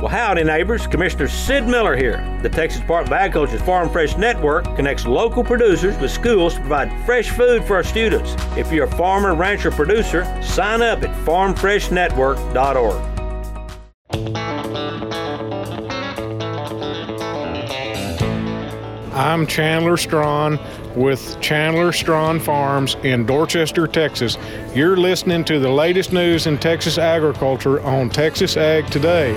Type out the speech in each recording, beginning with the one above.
Well, howdy, neighbors. Commissioner Sid Miller here. The Texas Department of Agriculture's Farm Fresh Network connects local producers with schools to provide fresh food for our students. If you're a farmer, rancher, producer, sign up at farmfreshnetwork.org. I'm Chandler Strawn with Chandler Strawn Farms in Dorchester, Texas. You're listening to the latest news in Texas agriculture on Texas Ag Today.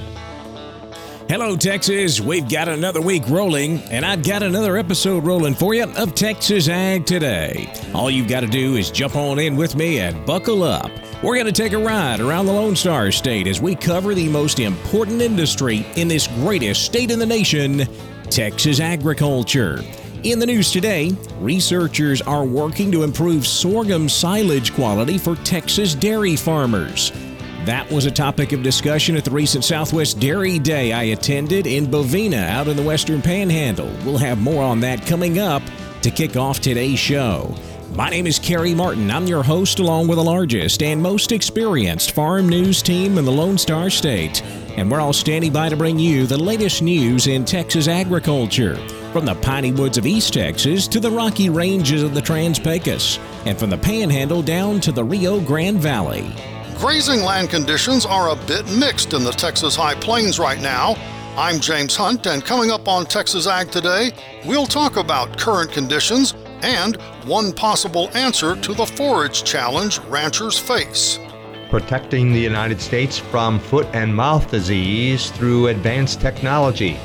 Hello, Texas. We've got another week rolling, and I've got another episode rolling for you of Texas Ag Today. All you've got to do is jump on in with me and buckle up. We're going to take a ride around the Lone Star State as we cover the most important industry in this greatest state in the nation Texas agriculture. In the news today, researchers are working to improve sorghum silage quality for Texas dairy farmers. That was a topic of discussion at the recent Southwest Dairy Day I attended in Bovina out in the Western Panhandle. We'll have more on that coming up to kick off today's show. My name is Carey Martin. I'm your host, along with the largest and most experienced farm news team in the Lone Star State. And we're all standing by to bring you the latest news in Texas agriculture. From the piney woods of East Texas to the rocky ranges of the Trans Pecos, and from the Panhandle down to the Rio Grande Valley. Grazing land conditions are a bit mixed in the Texas High Plains right now. I'm James Hunt, and coming up on Texas Ag Today, we'll talk about current conditions and one possible answer to the forage challenge ranchers face. Protecting the United States from foot and mouth disease through advanced technology.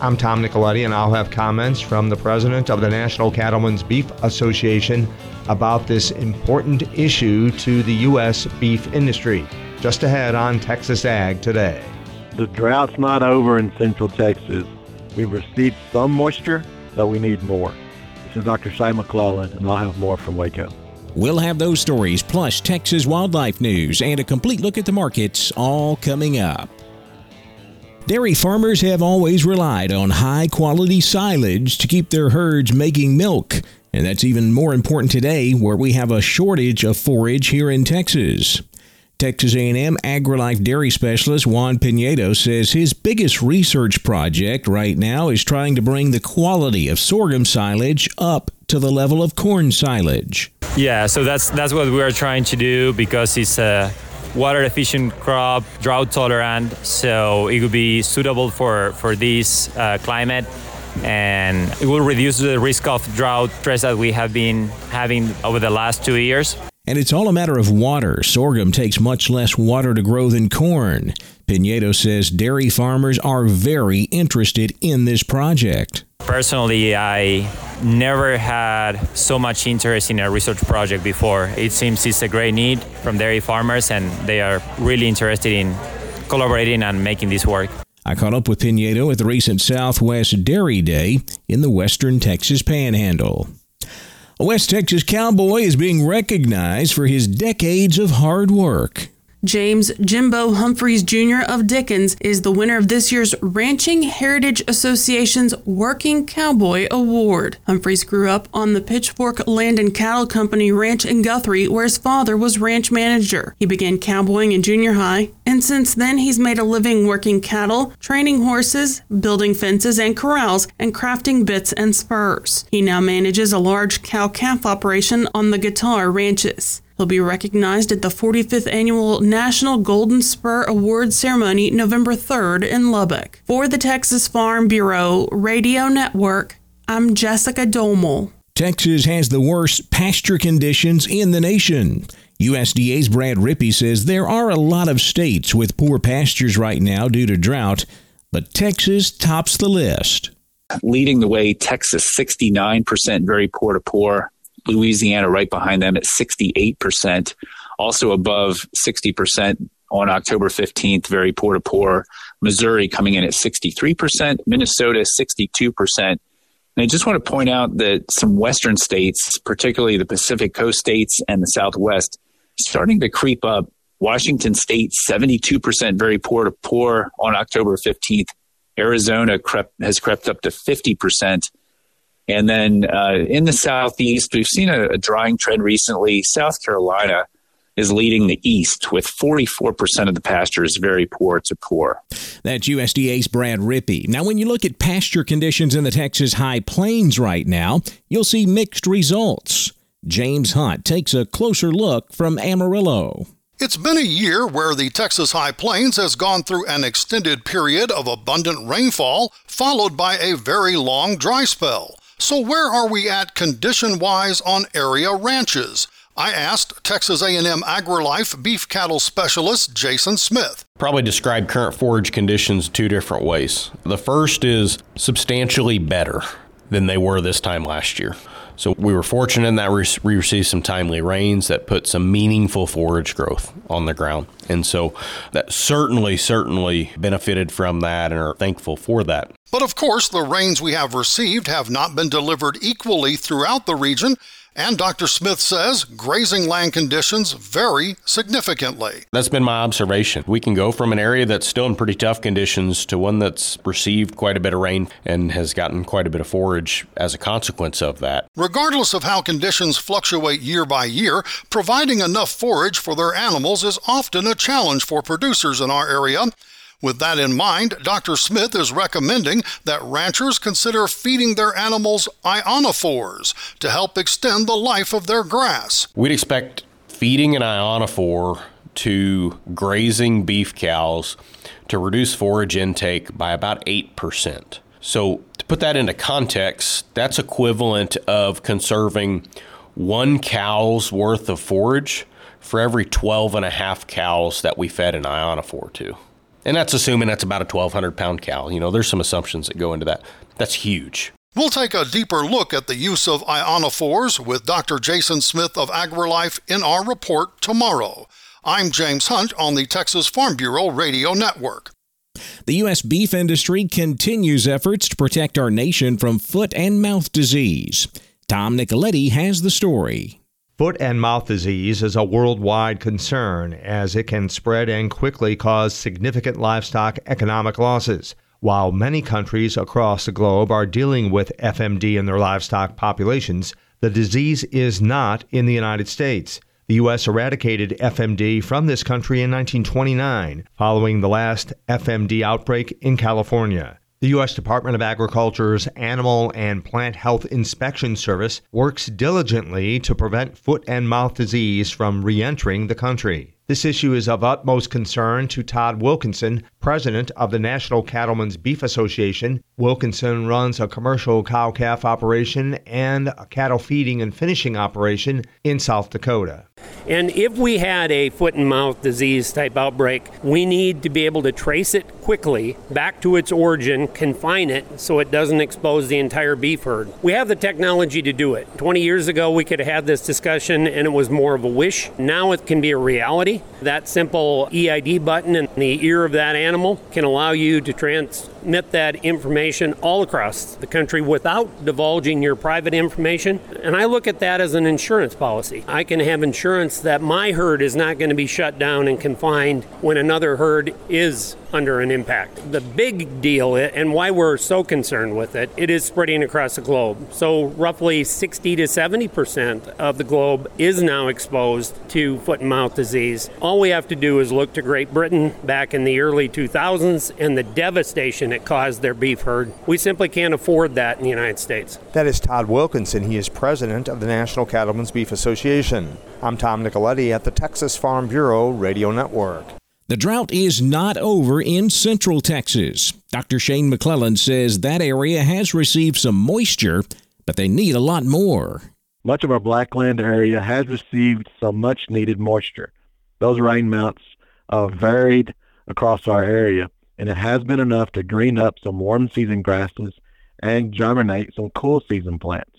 I'm Tom Nicoletti, and I'll have comments from the president of the National Cattlemen's Beef Association about this important issue to the U.S. beef industry. Just ahead on Texas Ag today. The drought's not over in central Texas. We've received some moisture, but we need more. This is Dr. Cy McClellan, and I'll have more from Waco. We'll have those stories, plus Texas wildlife news, and a complete look at the markets all coming up. Dairy farmers have always relied on high quality silage to keep their herds making milk. And that's even more important today where we have a shortage of forage here in Texas. Texas A&M AgriLife dairy specialist Juan Piñeiro says his biggest research project right now is trying to bring the quality of sorghum silage up to the level of corn silage. Yeah, so that's that's what we are trying to do because it's a water efficient crop, drought tolerant, so it would be suitable for for this uh, climate and it will reduce the risk of drought stress that we have been having over the last two years. And it's all a matter of water. Sorghum takes much less water to grow than corn. Piñeiro says dairy farmers are very interested in this project. Personally, I never had so much interest in a research project before. It seems it's a great need from dairy farmers, and they are really interested in collaborating and making this work. I caught up with Piñeiro at the recent Southwest Dairy Day in the western Texas Panhandle. A West Texas cowboy is being recognized for his decades of hard work. James Jimbo Humphreys Jr. of Dickens is the winner of this year's Ranching Heritage Association's Working Cowboy Award. Humphreys grew up on the Pitchfork Land and Cattle Company ranch in Guthrie, where his father was ranch manager. He began cowboying in junior high, and since then he's made a living working cattle, training horses, building fences and corrals, and crafting bits and spurs. He now manages a large cow calf operation on the Guitar Ranches. He'll be recognized at the 45th Annual National Golden Spur Award Ceremony November 3rd in Lubbock. For the Texas Farm Bureau Radio Network, I'm Jessica Domel. Texas has the worst pasture conditions in the nation. USDA's Brad Rippey says there are a lot of states with poor pastures right now due to drought, but Texas tops the list. Leading the way, Texas, 69% very poor to poor. Louisiana right behind them at 68%, also above 60% on October 15th, very poor to poor. Missouri coming in at 63%, Minnesota 62%, And I just want to point out that some western states, particularly the Pacific Coast states and the Southwest, starting to creep up. Washington State, 72% very poor to poor on October 15th. Arizona crept, has crept up to 50%. And then uh, in the Southeast, we've seen a, a drying trend recently. South Carolina is leading the East with 44% of the pastures very poor to poor. That's USDA's Brad Rippey. Now, when you look at pasture conditions in the Texas High Plains right now, you'll see mixed results. James Hunt takes a closer look from Amarillo. It's been a year where the Texas High Plains has gone through an extended period of abundant rainfall, followed by a very long dry spell. So where are we at condition-wise on area ranches? I asked Texas A&M AgriLife beef cattle specialist Jason Smith. Probably describe current forage conditions two different ways. The first is substantially better than they were this time last year. So we were fortunate in that we received some timely rains that put some meaningful forage growth on the ground. And so that certainly, certainly benefited from that and are thankful for that. But of course, the rains we have received have not been delivered equally throughout the region, and Dr. Smith says grazing land conditions vary significantly. That's been my observation. We can go from an area that's still in pretty tough conditions to one that's received quite a bit of rain and has gotten quite a bit of forage as a consequence of that. Regardless of how conditions fluctuate year by year, providing enough forage for their animals is often a challenge for producers in our area. With that in mind, Dr. Smith is recommending that ranchers consider feeding their animals ionophores to help extend the life of their grass. We'd expect feeding an ionophore to grazing beef cows to reduce forage intake by about 8%. So, to put that into context, that's equivalent of conserving one cow's worth of forage for every 12 and a half cows that we fed an ionophore to. And that's assuming that's about a 1,200 pound cow. You know, there's some assumptions that go into that. That's huge. We'll take a deeper look at the use of ionophores with Dr. Jason Smith of AgriLife in our report tomorrow. I'm James Hunt on the Texas Farm Bureau Radio Network. The U.S. beef industry continues efforts to protect our nation from foot and mouth disease. Tom Nicoletti has the story. Foot and mouth disease is a worldwide concern as it can spread and quickly cause significant livestock economic losses. While many countries across the globe are dealing with FMD in their livestock populations, the disease is not in the United States. The U.S. eradicated FMD from this country in 1929, following the last FMD outbreak in California. The U.S. Department of Agriculture's Animal and Plant Health Inspection Service works diligently to prevent foot and mouth disease from re entering the country. This issue is of utmost concern to Todd Wilkinson, president of the National Cattlemen's Beef Association. Wilkinson runs a commercial cow calf operation and a cattle feeding and finishing operation in South Dakota. And if we had a foot and mouth disease type outbreak, we need to be able to trace it quickly back to its origin, confine it so it doesn't expose the entire beef herd. We have the technology to do it. 20 years ago, we could have had this discussion and it was more of a wish. Now it can be a reality. That simple EID button in the ear of that animal can allow you to transmit that information all across the country without divulging your private information. And I look at that as an insurance policy. I can have insurance that my herd is not going to be shut down and confined when another herd is under an impact. The big deal and why we're so concerned with it, it is spreading across the globe. So roughly 60 to 70% of the globe is now exposed to foot and mouth disease. All we have to do is look to Great Britain back in the early 2000s and the devastation it caused their beef herd. We simply can't afford that in the United States. That is Todd Wilkinson. He is president of the National Cattlemen's Beef Association. I'm Tom Nicoletti at the Texas Farm Bureau Radio Network. The drought is not over in central Texas. Dr. Shane McClellan says that area has received some moisture, but they need a lot more. Much of our blackland area has received some much needed moisture. Those rain amounts uh, varied across our area, and it has been enough to green up some warm season grasses and germinate some cool season plants.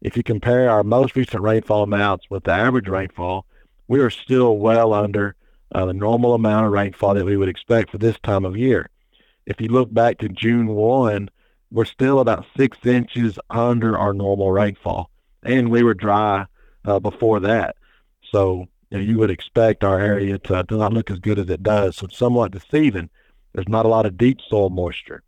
If you compare our most recent rainfall amounts with the average rainfall, we are still well under uh, the normal amount of rainfall that we would expect for this time of year. If you look back to June 1, we're still about six inches under our normal rainfall, and we were dry uh, before that. So you, know, you would expect our area to, to not look as good as it does. So it's somewhat deceiving. There's not a lot of deep soil moisture.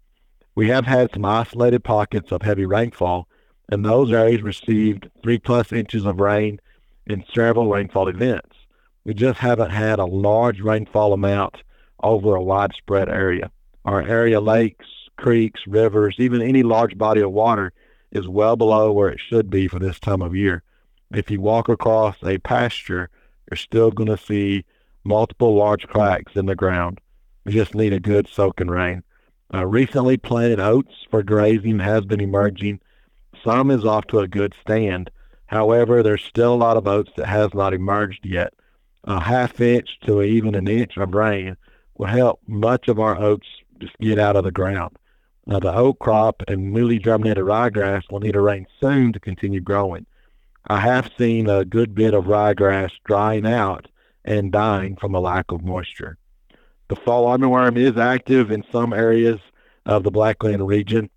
We have had some isolated pockets of heavy rainfall, and those areas received three plus inches of rain in several rainfall events. We just haven't had a large rainfall amount over a widespread area. Our area lakes, creeks, rivers, even any large body of water is well below where it should be for this time of year. If you walk across a pasture, you're still going to see multiple large cracks in the ground. We just need a good soaking rain. Uh, recently planted oats for grazing has been emerging. Some is off to a good stand. However, there's still a lot of oats that has not emerged yet. A half inch to even an inch of rain will help much of our oats just get out of the ground. Now, the oat crop and newly germinated ryegrass will need a rain soon to continue growing. I have seen a good bit of ryegrass drying out and dying from a lack of moisture. The fall armyworm is active in some areas of the Blackland region.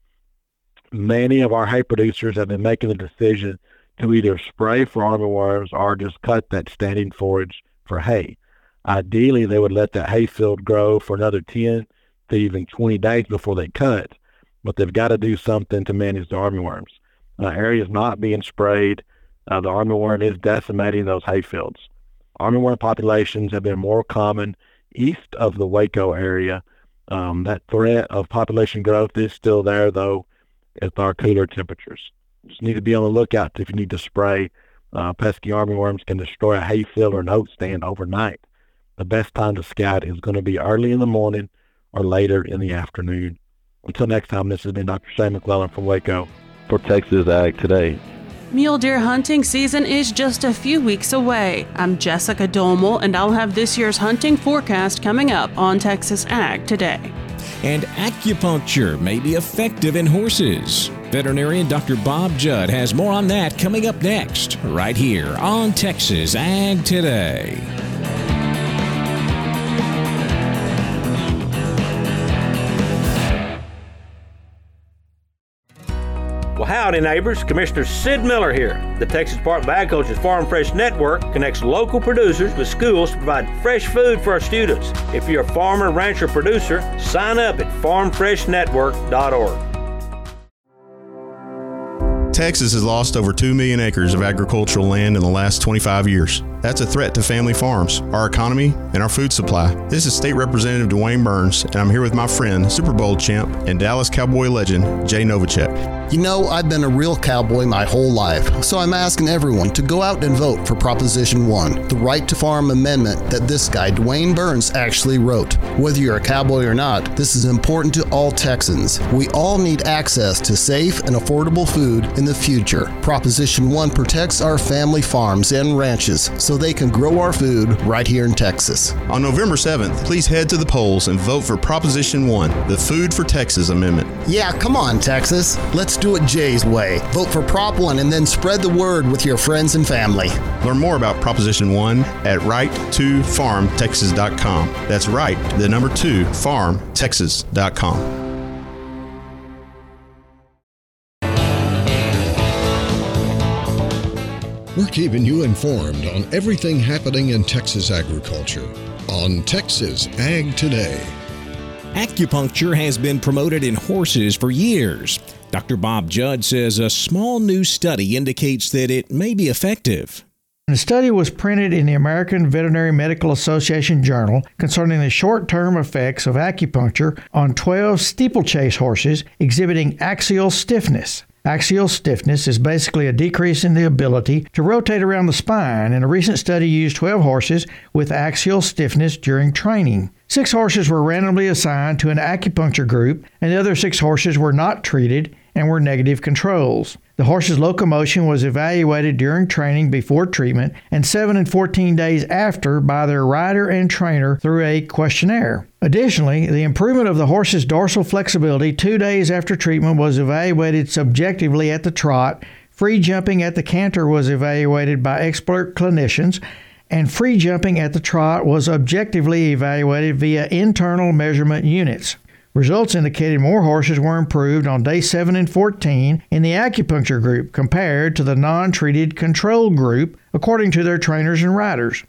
Many of our hay producers have been making the decision to either spray for armyworms or just cut that standing forage for hay. Ideally, they would let that hay field grow for another 10 to even 20 days before they cut, but they've got to do something to manage the armyworms. Uh, areas not being sprayed, uh, the armyworm is decimating those hay fields. Armyworm populations have been more common east of the Waco area. Um, that threat of population growth is still there, though, at our cooler temperatures. Just need to be on the lookout if you need to spray. Uh, pesky armyworms can destroy a hayfield or an oat stand overnight. The best time to scout is going to be early in the morning or later in the afternoon. Until next time, this has been Dr. Shane McClellan from Waco for Texas Ag Today. Mule deer hunting season is just a few weeks away. I'm Jessica Domel, and I'll have this year's hunting forecast coming up on Texas Ag today. And acupuncture may be effective in horses. Veterinarian Dr. Bob Judd has more on that coming up next, right here on Texas Ag Today. Howdy, neighbors. Commissioner Sid Miller here. The Texas Department of Agriculture's Farm Fresh Network connects local producers with schools to provide fresh food for our students. If you're a farmer, rancher, producer, sign up at farmfreshnetwork.org. Texas has lost over 2 million acres of agricultural land in the last 25 years. That's a threat to family farms, our economy, and our food supply. This is State Representative DeWayne Burns, and I'm here with my friend, Super Bowl champ, and Dallas Cowboy legend, Jay Novacek. You know, I've been a real cowboy my whole life, so I'm asking everyone to go out and vote for Proposition 1, the Right to Farm Amendment that this guy, DeWayne Burns, actually wrote. Whether you're a cowboy or not, this is important to all Texans. We all need access to safe and affordable food in the future. Proposition 1 protects our family farms and ranches so they can grow our food right here in Texas. On November 7th, please head to the polls and vote for Proposition 1, the Food for Texas Amendment. Yeah, come on, Texas. Let's do it Jay's way. Vote for Prop 1 and then spread the word with your friends and family. Learn more about Proposition 1 at right2farmtexas.com. That's right, the number 2 farmtexas.com. We're keeping you informed on everything happening in Texas agriculture on Texas Ag Today. Acupuncture has been promoted in horses for years. Dr. Bob Judd says a small new study indicates that it may be effective. The study was printed in the American Veterinary Medical Association Journal concerning the short term effects of acupuncture on 12 steeplechase horses exhibiting axial stiffness. Axial stiffness is basically a decrease in the ability to rotate around the spine, and a recent study used 12 horses with axial stiffness during training. Six horses were randomly assigned to an acupuncture group, and the other six horses were not treated and were negative controls. The horse's locomotion was evaluated during training before treatment and 7 and 14 days after by their rider and trainer through a questionnaire. Additionally, the improvement of the horse's dorsal flexibility two days after treatment was evaluated subjectively at the trot. Free jumping at the canter was evaluated by expert clinicians, and free jumping at the trot was objectively evaluated via inertial measurement units. Results indicated more horses were improved on day 7 and 14 in the acupuncture group compared to the non treated control group, according to their trainers and riders.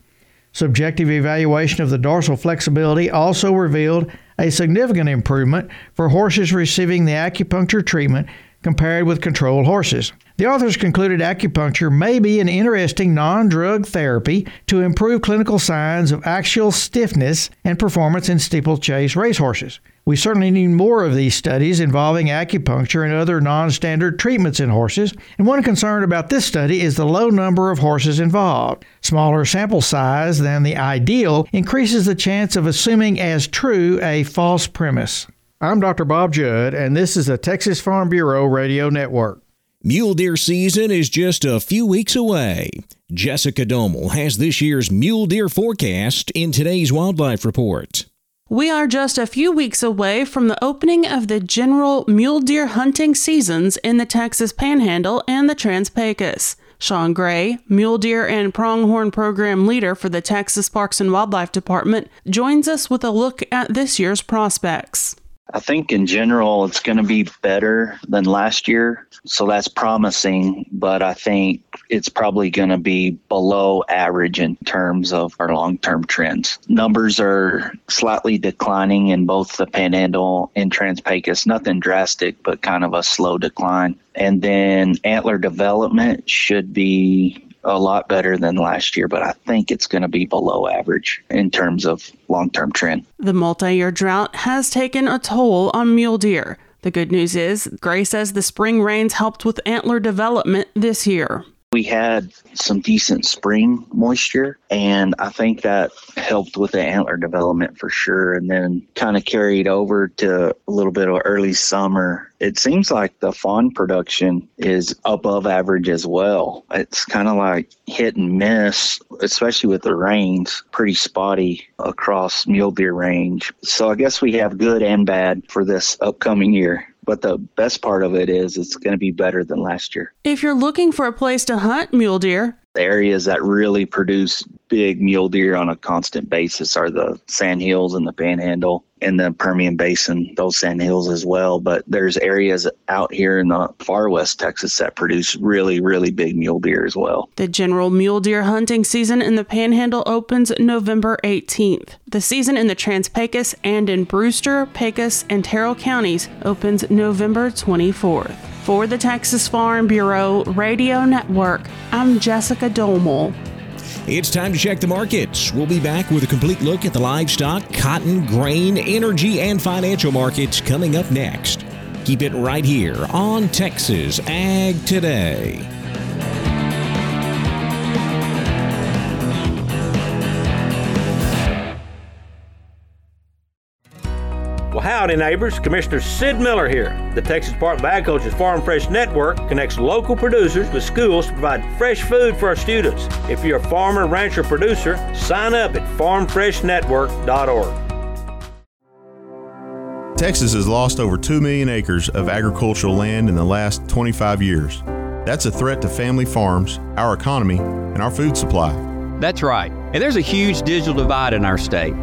Subjective evaluation of the dorsal flexibility also revealed a significant improvement for horses receiving the acupuncture treatment compared with control horses. The authors concluded acupuncture may be an interesting non drug therapy to improve clinical signs of axial stiffness and performance in steeplechase racehorses. We certainly need more of these studies involving acupuncture and other non standard treatments in horses, and one concern about this study is the low number of horses involved. Smaller sample size than the ideal increases the chance of assuming as true a false premise. I'm Dr. Bob Judd, and this is the Texas Farm Bureau Radio Network. Mule deer season is just a few weeks away. Jessica Domel has this year's mule deer forecast in today's Wildlife Report. We are just a few weeks away from the opening of the general mule deer hunting seasons in the Texas Panhandle and the Trans Pecos. Shawn Gray, mule deer and pronghorn program leader for the Texas Parks and Wildlife Department, joins us with a look at this year's prospects. I think in general it's going to be better than last year. So that's promising, but I think it's probably going to be below average in terms of our long term trends. Numbers are slightly declining in both the Panhandle and Trans Pecos. Nothing drastic, but kind of a slow decline. And then antler development should be a lot better than last year, but I think it's going to be below average in terms of long term trend. The multi year drought has taken a toll on mule deer. The good news is, Gray says the spring rains helped with antler development this year we had some decent spring moisture, and I think that helped with the antler development for sure. And then kind of carried over to a little bit of early summer. It seems like the fawn production is above average as well. It's kind of like hit and miss, especially with the rains, pretty spotty across mule deer range. So I guess we have good and bad for this upcoming year. But the best part of it is it's going to be better than last year. If you're looking for a place to hunt mule deer, the areas that really produce big mule deer on a constant basis are the sandhills and the panhandle and the Permian Basin, those sandhills as well. But there's areas out here in the far west Texas that produce really, really big mule deer as well. The general mule deer hunting season in the Panhandle opens November 18th. The season in the Trans Pecos and in Brewster, Pecos, and Terrell counties opens November 24th. For the Texas Farm Bureau Radio Network, I'm Jessica Domel. It's time to check the markets. We'll be back with a complete look at the livestock, cotton, grain, energy, and financial markets coming up next. Keep it right here on Texas Ag Today. Howdy, neighbors. Commissioner Sid Miller here. The Texas Department of Agriculture's Farm Fresh Network connects local producers with schools to provide fresh food for our students. If you're a farmer, rancher, producer, sign up at farmfreshnetwork.org. Texas has lost over 2 million acres of agricultural land in the last 25 years. That's a threat to family farms, our economy, and our food supply. That's right. And there's a huge digital divide in our state.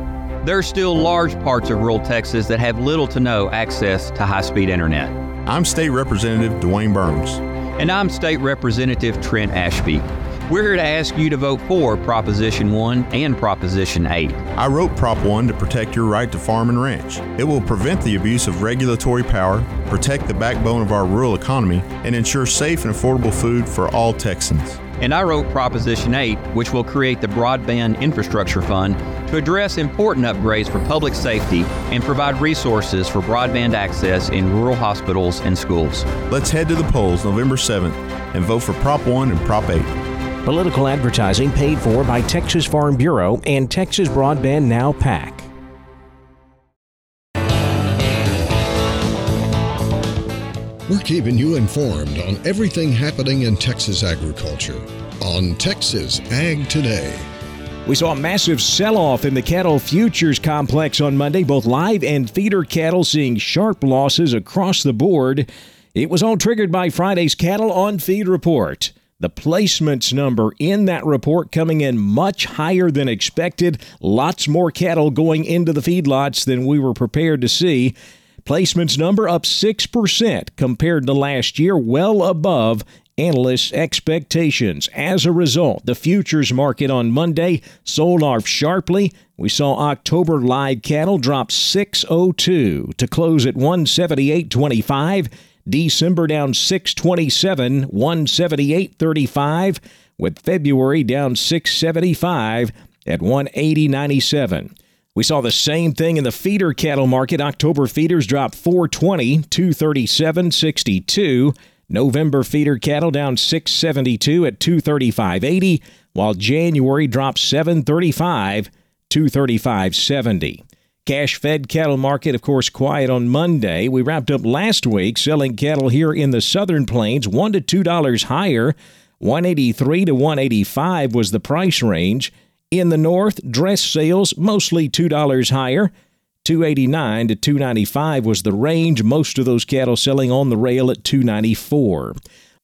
There are still large parts of rural Texas that have little to no access to high speed internet. I'm State Representative DeWayne Burns. And I'm State Representative Trent Ashby. We're here to ask you to vote for Proposition 1 and Proposition 8. I wrote Prop 1 to protect your right to farm and ranch. It will prevent the abuse of regulatory power, protect the backbone of our rural economy, and ensure safe and affordable food for all Texans. And I wrote Proposition 8, which will create the Broadband Infrastructure Fund to address important upgrades for public safety and provide resources for broadband access in rural hospitals and schools. Let's head to the polls November 7th and vote for Prop 1 and Prop 8. Political advertising paid for by Texas Farm Bureau and Texas Broadband Now PAC. We're keeping you informed on everything happening in Texas agriculture on Texas Ag Today. We saw a massive sell off in the cattle futures complex on Monday, both live and feeder cattle seeing sharp losses across the board. It was all triggered by Friday's Cattle on Feed report. The placements number in that report coming in much higher than expected. Lots more cattle going into the feedlots than we were prepared to see. Placements number up 6% compared to last year, well above analysts' expectations. As a result, the futures market on Monday sold off sharply. We saw October live cattle drop 602 to close at 178.25. December down 627, 178.35, with February down 675 at 180.97. We saw the same thing in the feeder cattle market. October feeders dropped 420, 237, 62. November feeder cattle down 672 at 235.80, while January dropped 735, 235.70. Cash fed cattle market, of course, quiet on Monday. We wrapped up last week selling cattle here in the southern plains one to two dollars higher. 183 to 185 was the price range. In the north, dress sales mostly $2 higher. 289 to 295 was the range. Most of those cattle selling on the rail at 294.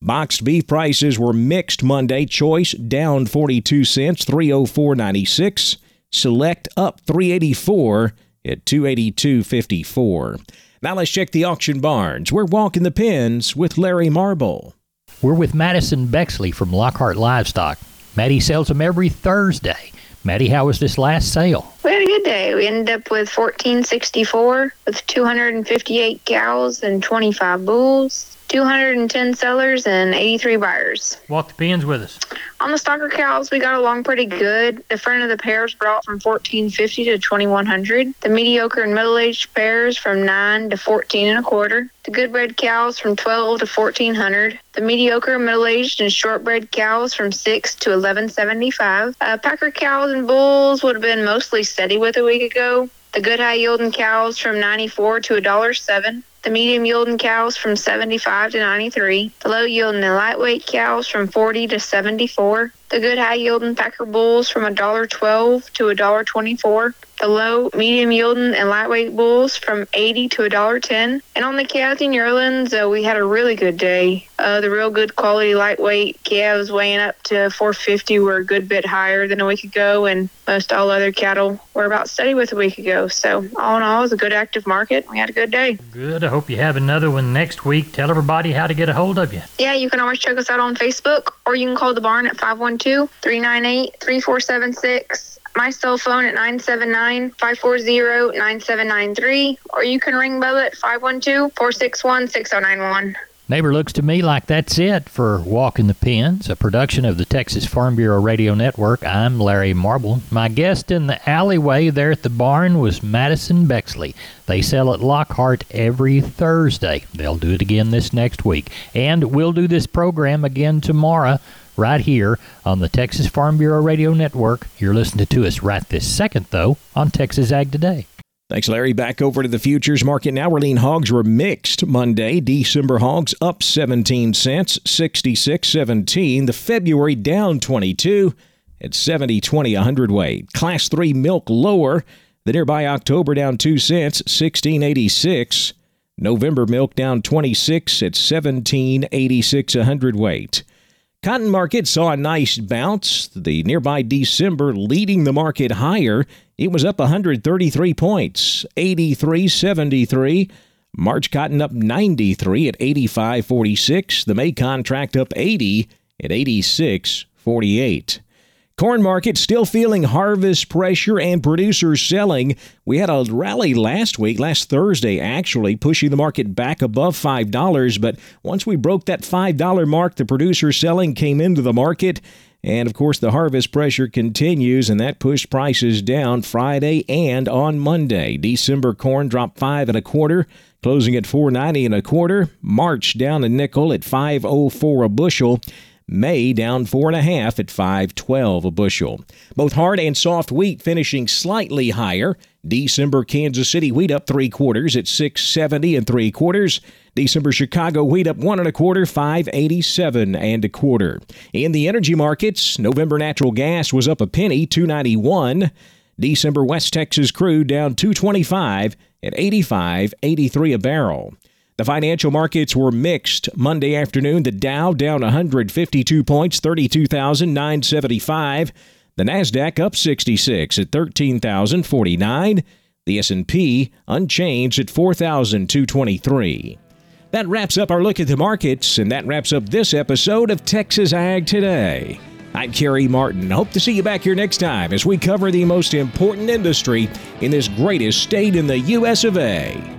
Boxed beef prices were mixed Monday. Choice down 42 cents, 304.96. Select up 384 at 282.54. Now let's check the auction barns. We're walking the pens with Larry Marble. We're with Madison Bexley from Lockhart Livestock. Maddie sells them every Thursday. Maddie, how was this last sale? We had a good day. We ended up with 1464 with 258 cows and 25 bulls. 210 sellers and 83 buyers. Walk the pens with us. On the stocker cows, we got along pretty good. The front of the pairs brought from 1450 to 2100. The mediocre and middle-aged pairs from 9 to 14 and a quarter. The good bred cows from 12 to 1400. The mediocre, middle-aged, and shortbred cows from 6 to 1175. Uh, packer cows and bulls would have been mostly steady with a week ago. The good high yielding cows from 94 to $1.07 the medium yielding cows from 75 to 93, the low yielding and lightweight cows from 40 to 74, the good high yielding packer bulls from $1.12 to $1.24, the low, medium yielding, and lightweight bulls from 80 to $1.10. And on the calves and yearlings, uh, we had a really good day. Uh, the real good quality lightweight calves weighing up to 450 were a good bit higher than a week ago, and most all other cattle were about steady with a week ago. So all in all, it was a good active market. We had a good day. Good. I hope you have another one next week. Tell everybody how to get a hold of you. Yeah, you can always check us out on Facebook, or you can call the barn at 512 398 3476 my cell phone at 979-540-9793 or you can ring Bubba at 512-461-6091. Neighbor looks to me like that's it for Walking the Pens, a production of the Texas Farm Bureau Radio Network. I'm Larry Marble. My guest in the alleyway there at the barn was Madison Bexley. They sell at Lockhart every Thursday. They'll do it again this next week. And we'll do this program again tomorrow right here on the Texas Farm Bureau Radio Network. You're listening to us right this second, though, on Texas Ag Today. Thanks, Larry. Back over to the futures market now. Lean hogs were mixed Monday. December hogs up 17 cents, 66.17. The February down 22 at 70.20 a hundredweight. Class 3 milk lower. The nearby October down 2 cents, 16.86. November milk down 26 at 17.86 a hundredweight. Cotton market saw a nice bounce. The nearby December leading the market higher. It was up 133 points, 83.73. March cotton up 93 at 85.46. The May contract up 80 at 86.48. Corn market still feeling harvest pressure and producers selling. We had a rally last week, last Thursday actually, pushing the market back above $5. But once we broke that $5 mark, the producer selling came into the market. And of course, the harvest pressure continues, and that pushed prices down Friday and on Monday. December corn dropped five and a quarter, closing at 4.90 and a quarter. March down a nickel at 5.04 a bushel. May down four and a half at 512 a bushel. Both hard and soft wheat finishing slightly higher. December Kansas City wheat up three quarters at 670 and three quarters. December Chicago wheat up one and a quarter, 587 and a quarter. In the energy markets, November natural gas was up a penny, 291. December West Texas crude down 225 at 85.83 a barrel. The financial markets were mixed Monday afternoon. The Dow down 152 points, 32,975. The Nasdaq up 66 at 13,049. The S&P unchanged at 4,223. That wraps up our look at the markets, and that wraps up this episode of Texas Ag Today. I'm Carey Martin. Hope to see you back here next time as we cover the most important industry in this greatest state in the U.S. of A.